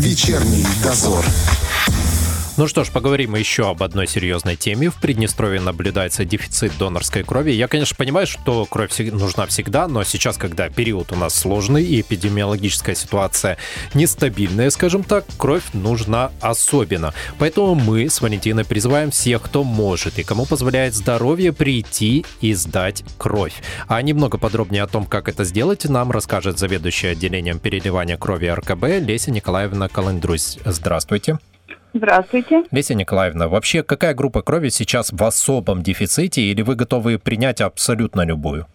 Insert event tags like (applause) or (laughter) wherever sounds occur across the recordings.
Вечерний дозор. Ну что ж, поговорим еще об одной серьезной теме. В Приднестровье наблюдается дефицит донорской крови. Я, конечно, понимаю, что кровь нужна всегда, но сейчас, когда период у нас сложный и эпидемиологическая ситуация нестабильная, скажем так, кровь нужна особенно. Поэтому мы с Валентиной призываем всех, кто может и кому позволяет здоровье, прийти и сдать кровь. А немного подробнее о том, как это сделать, нам расскажет заведующая отделением переливания крови РКБ Леся Николаевна Каландрусь. Здравствуйте. Здравствуйте. Леся Николаевна, вообще какая группа крови сейчас в особом дефиците или вы готовы принять абсолютно любую?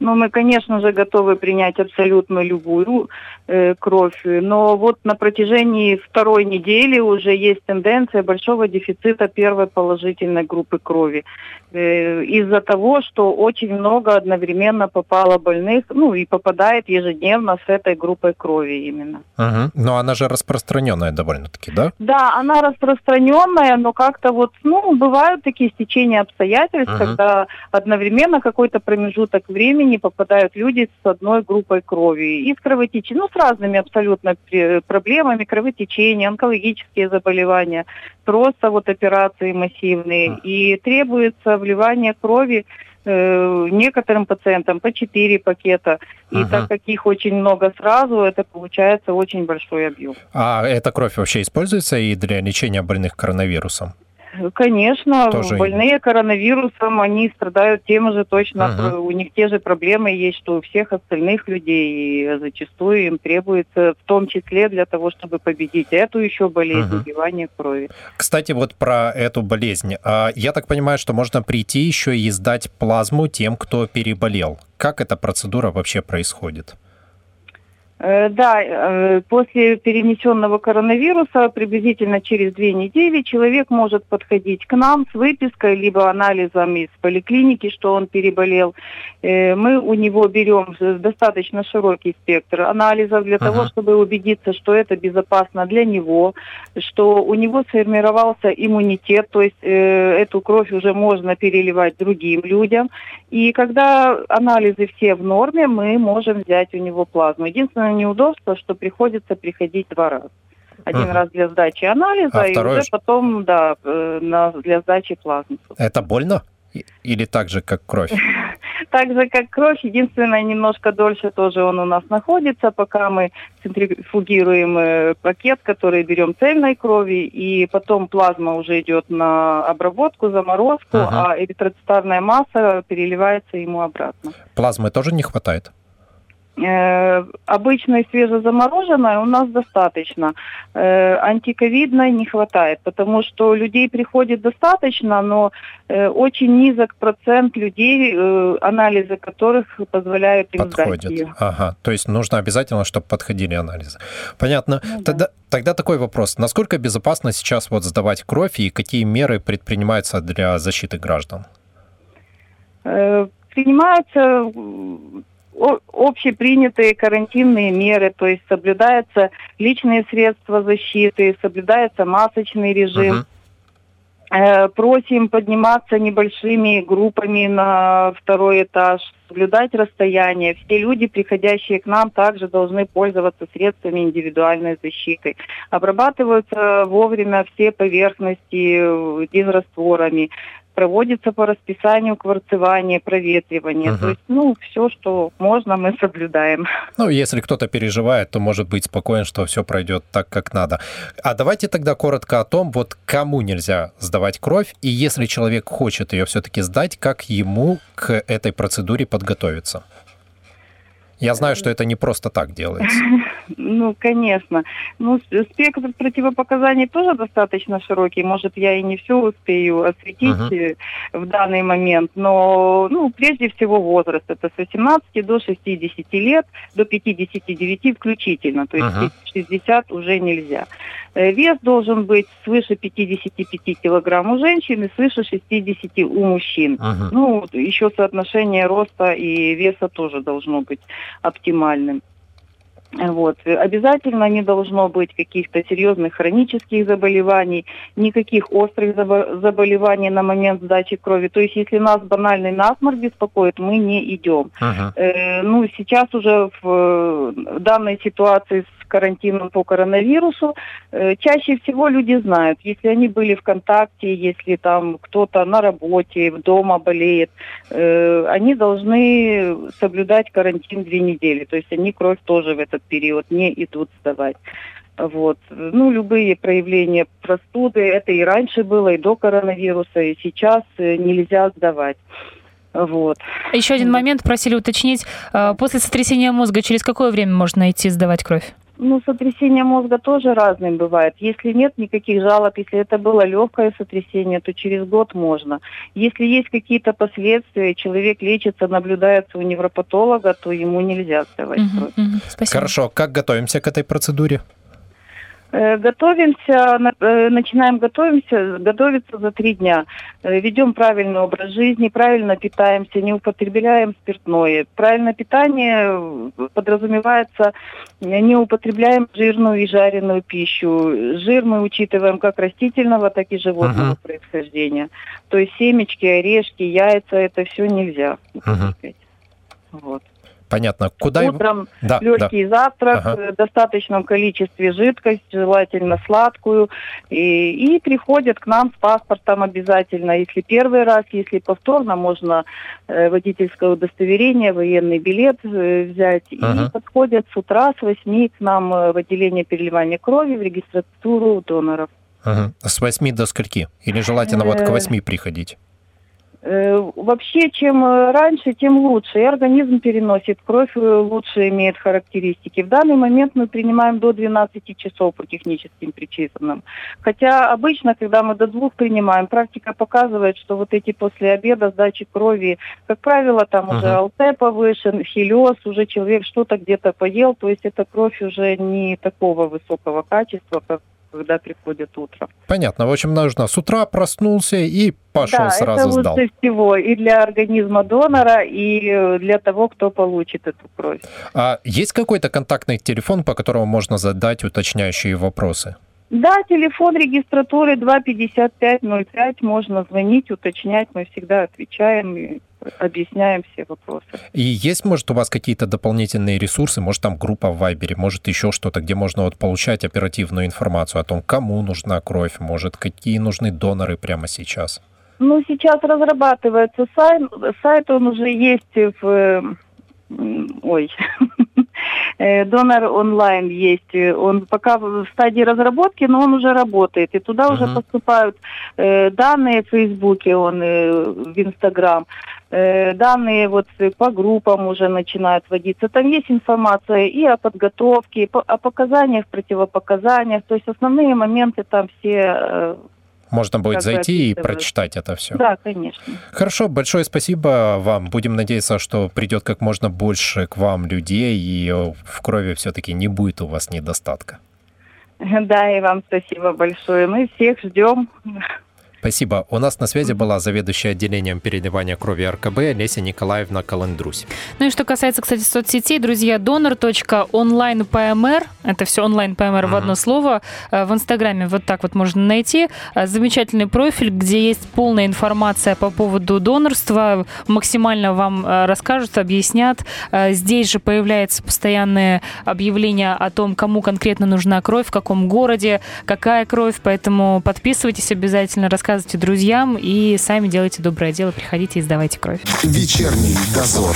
Ну, мы, конечно же, готовы принять абсолютно любую э, кровь, но вот на протяжении второй недели уже есть тенденция большого дефицита первой положительной группы крови. Э, из-за того, что очень много одновременно попало больных, ну и попадает ежедневно с этой группой крови именно. Угу. Но она же распространенная довольно-таки, да? Да, она распространенная, но как-то вот, ну, бывают такие стечения обстоятельств, угу. когда одновременно какой-то промежуток времени попадают люди с одной группой крови. И с кровотечением, ну, с разными абсолютно проблемами, кровотечения, онкологические заболевания, просто вот операции массивные. А. И требуется вливание крови э, некоторым пациентам по 4 пакета. И ага. так как их очень много сразу, это получается очень большой объем. А эта кровь вообще используется и для лечения больных коронавирусом? Конечно, Тоже больные и... коронавирусом, они страдают тем же точно, угу. у них те же проблемы есть, что у всех остальных людей, и зачастую им требуется, в том числе для того, чтобы победить эту еще болезнь, угу. убивание крови. Кстати, вот про эту болезнь. А, я так понимаю, что можно прийти еще и сдать плазму тем, кто переболел. Как эта процедура вообще происходит? Э, да, э, после перенесенного коронавируса приблизительно через две недели человек может подходить к нам с выпиской либо анализом из поликлиники, что он переболел. Э, мы у него берем достаточно широкий спектр анализов для ага. того, чтобы убедиться, что это безопасно для него, что у него сформировался иммунитет, то есть эту кровь уже можно переливать другим людям. И когда анализы все в норме, мы можем взять у него плазму. Единственное, единственное неудобство, что приходится приходить два раза. Один uh-huh. раз для сдачи анализа, а и второй... уже потом, да, э, на, для сдачи плазмы. Это больно? Или так же, как кровь? (laughs) Так же, как кровь, единственное, немножко дольше тоже он у нас находится, пока мы центрифугируем э, пакет, который берем цельной крови, и потом плазма уже идет на обработку, заморозку, ага. а эритроцитарная масса переливается ему обратно. Плазмы тоже не хватает? Э, обычной свежезамороженной у нас достаточно. Э, антиковидной не хватает, потому что людей приходит достаточно, но э, очень низок процент людей, анализы которых позволяют им Подходят. сдать ее. Ага, то есть нужно обязательно, чтобы подходили анализы. Понятно. Ну, тогда, да. тогда такой вопрос. Насколько безопасно сейчас вот сдавать кровь и какие меры предпринимаются для защиты граждан? Принимаются общепринятые карантинные меры, то есть соблюдаются личные средства защиты, соблюдается масочный режим. Uh-huh. Просим подниматься небольшими группами на второй этаж, соблюдать расстояние. Все люди, приходящие к нам, также должны пользоваться средствами индивидуальной защиты. Обрабатываются вовремя все поверхности дизрастворами проводится по расписанию кварцевание, проветривание. Угу. То есть, ну, все, что можно, мы соблюдаем. Ну, если кто-то переживает, то может быть спокоен, что все пройдет так, как надо. А давайте тогда коротко о том, вот кому нельзя сдавать кровь, и если человек хочет ее все-таки сдать, как ему к этой процедуре подготовиться? Я знаю, что это не просто так делается. (laughs) Ну, конечно. Ну, спектр противопоказаний тоже достаточно широкий. Может, я и не все успею осветить uh-huh. в данный момент, но, ну, прежде всего возраст. Это с 18 до 60 лет, до 59 включительно. То есть uh-huh. 60 уже нельзя. Э, вес должен быть свыше 55 килограмм у женщин и свыше 60 у мужчин. Uh-huh. Ну, еще соотношение роста и веса тоже должно быть оптимальным. Вот. Обязательно не должно быть каких-то серьезных хронических заболеваний, никаких острых заболеваний на момент сдачи крови. То есть, если нас банальный насморк беспокоит, мы не идем. Uh-huh. Э, ну, сейчас уже в, в данной ситуации с карантином по коронавирусу. Э, чаще всего люди знают, если они были в контакте, если там кто-то на работе, дома болеет, э, они должны соблюдать карантин две недели. То есть они кровь тоже в этот период не идут сдавать. Вот. Ну, любые проявления простуды, это и раньше было, и до коронавируса, и сейчас э, нельзя сдавать. Вот. Еще один момент, просили уточнить. После сотрясения мозга через какое время можно идти сдавать кровь? Ну, сотрясение мозга тоже разным бывает. Если нет никаких жалоб, если это было легкое сотрясение, то через год можно. Если есть какие-то последствия, человек лечится, наблюдается у невропатолога, то ему нельзя сдавать кровь. Угу, угу. Спасибо. Хорошо. Как готовимся к этой процедуре? Э, готовимся, э, начинаем готовимся, готовиться за три дня. Э, ведем правильный образ жизни, правильно питаемся, не употребляем спиртное. Правильное питание подразумевается, не употребляем жирную и жареную пищу. Жир мы учитываем как растительного, так и животного uh-huh. происхождения. То есть семечки, орешки, яйца, это все нельзя. Uh-huh. Вот. Понятно. Куда Утром да, легкий да. завтрак, ага. в достаточном количестве жидкость, желательно сладкую. И, и приходят к нам с паспортом обязательно. Если первый раз, если повторно, можно э, водительское удостоверение, военный билет э, взять. Ага. И подходят с утра с 8 к нам э, в отделение переливания крови, в регистратуру доноров. Ага. С 8 до скольки? Или желательно вот к 8 приходить? Э, вообще, чем э, раньше, тем лучше. И организм переносит, кровь э, лучше имеет характеристики. В данный момент мы принимаем до 12 часов по техническим причинам. Хотя обычно, когда мы до двух принимаем, практика показывает, что вот эти после обеда сдачи крови, как правило, там uh-huh. уже ЛТ повышен, хелиоз, уже человек что-то где-то поел, то есть эта кровь уже не такого высокого качества, как когда приходит утро. Понятно. В общем, нужно с утра проснулся и пошел да, сразу это сдал. лучше всего и для организма донора, и для того, кто получит эту кровь. А есть какой-то контактный телефон, по которому можно задать уточняющие вопросы? Да, телефон регистратуры 25505, можно звонить, уточнять, мы всегда отвечаем объясняем все вопросы. И есть, может, у вас какие-то дополнительные ресурсы, может, там группа в Вайбере, может, еще что-то, где можно вот получать оперативную информацию о том, кому нужна кровь, может, какие нужны доноры прямо сейчас? Ну, сейчас разрабатывается сайт, сайт он уже есть в... Ой, (laughs) Э, донор онлайн есть. Он пока в стадии разработки, но он уже работает. И туда uh-huh. уже поступают э, данные в Фейсбуке, он э, в Инстаграм. Э, данные вот по группам уже начинают вводиться. Там есть информация и о подготовке, и о показаниях, противопоказаниях. То есть основные моменты там все э, можно будет зайти и прочитать это все. Да, конечно. Хорошо, большое спасибо вам. Будем надеяться, что придет как можно больше к вам людей, и в крови все-таки не будет у вас недостатка. (laughs) Да, и вам спасибо большое. Мы всех ждем. Спасибо. У нас на связи была заведующая отделением переливания крови РКБ Леся Николаевна Каландрус. Ну и что касается, кстати, соцсетей, друзья, donor.onlinePMR, это все онлайн ПМР mm-hmm. в одно слово, э, в Инстаграме вот так вот можно найти. Э, замечательный профиль, где есть полная информация по поводу донорства, максимально вам э, расскажут, объяснят. Здесь же появляется постоянное объявление о том, кому конкретно нужна кровь, в каком городе, какая кровь, поэтому подписывайтесь обязательно, рассказывайте рассказывайте друзьям и сами делайте доброе дело, приходите и сдавайте кровь. Вечерний дозор.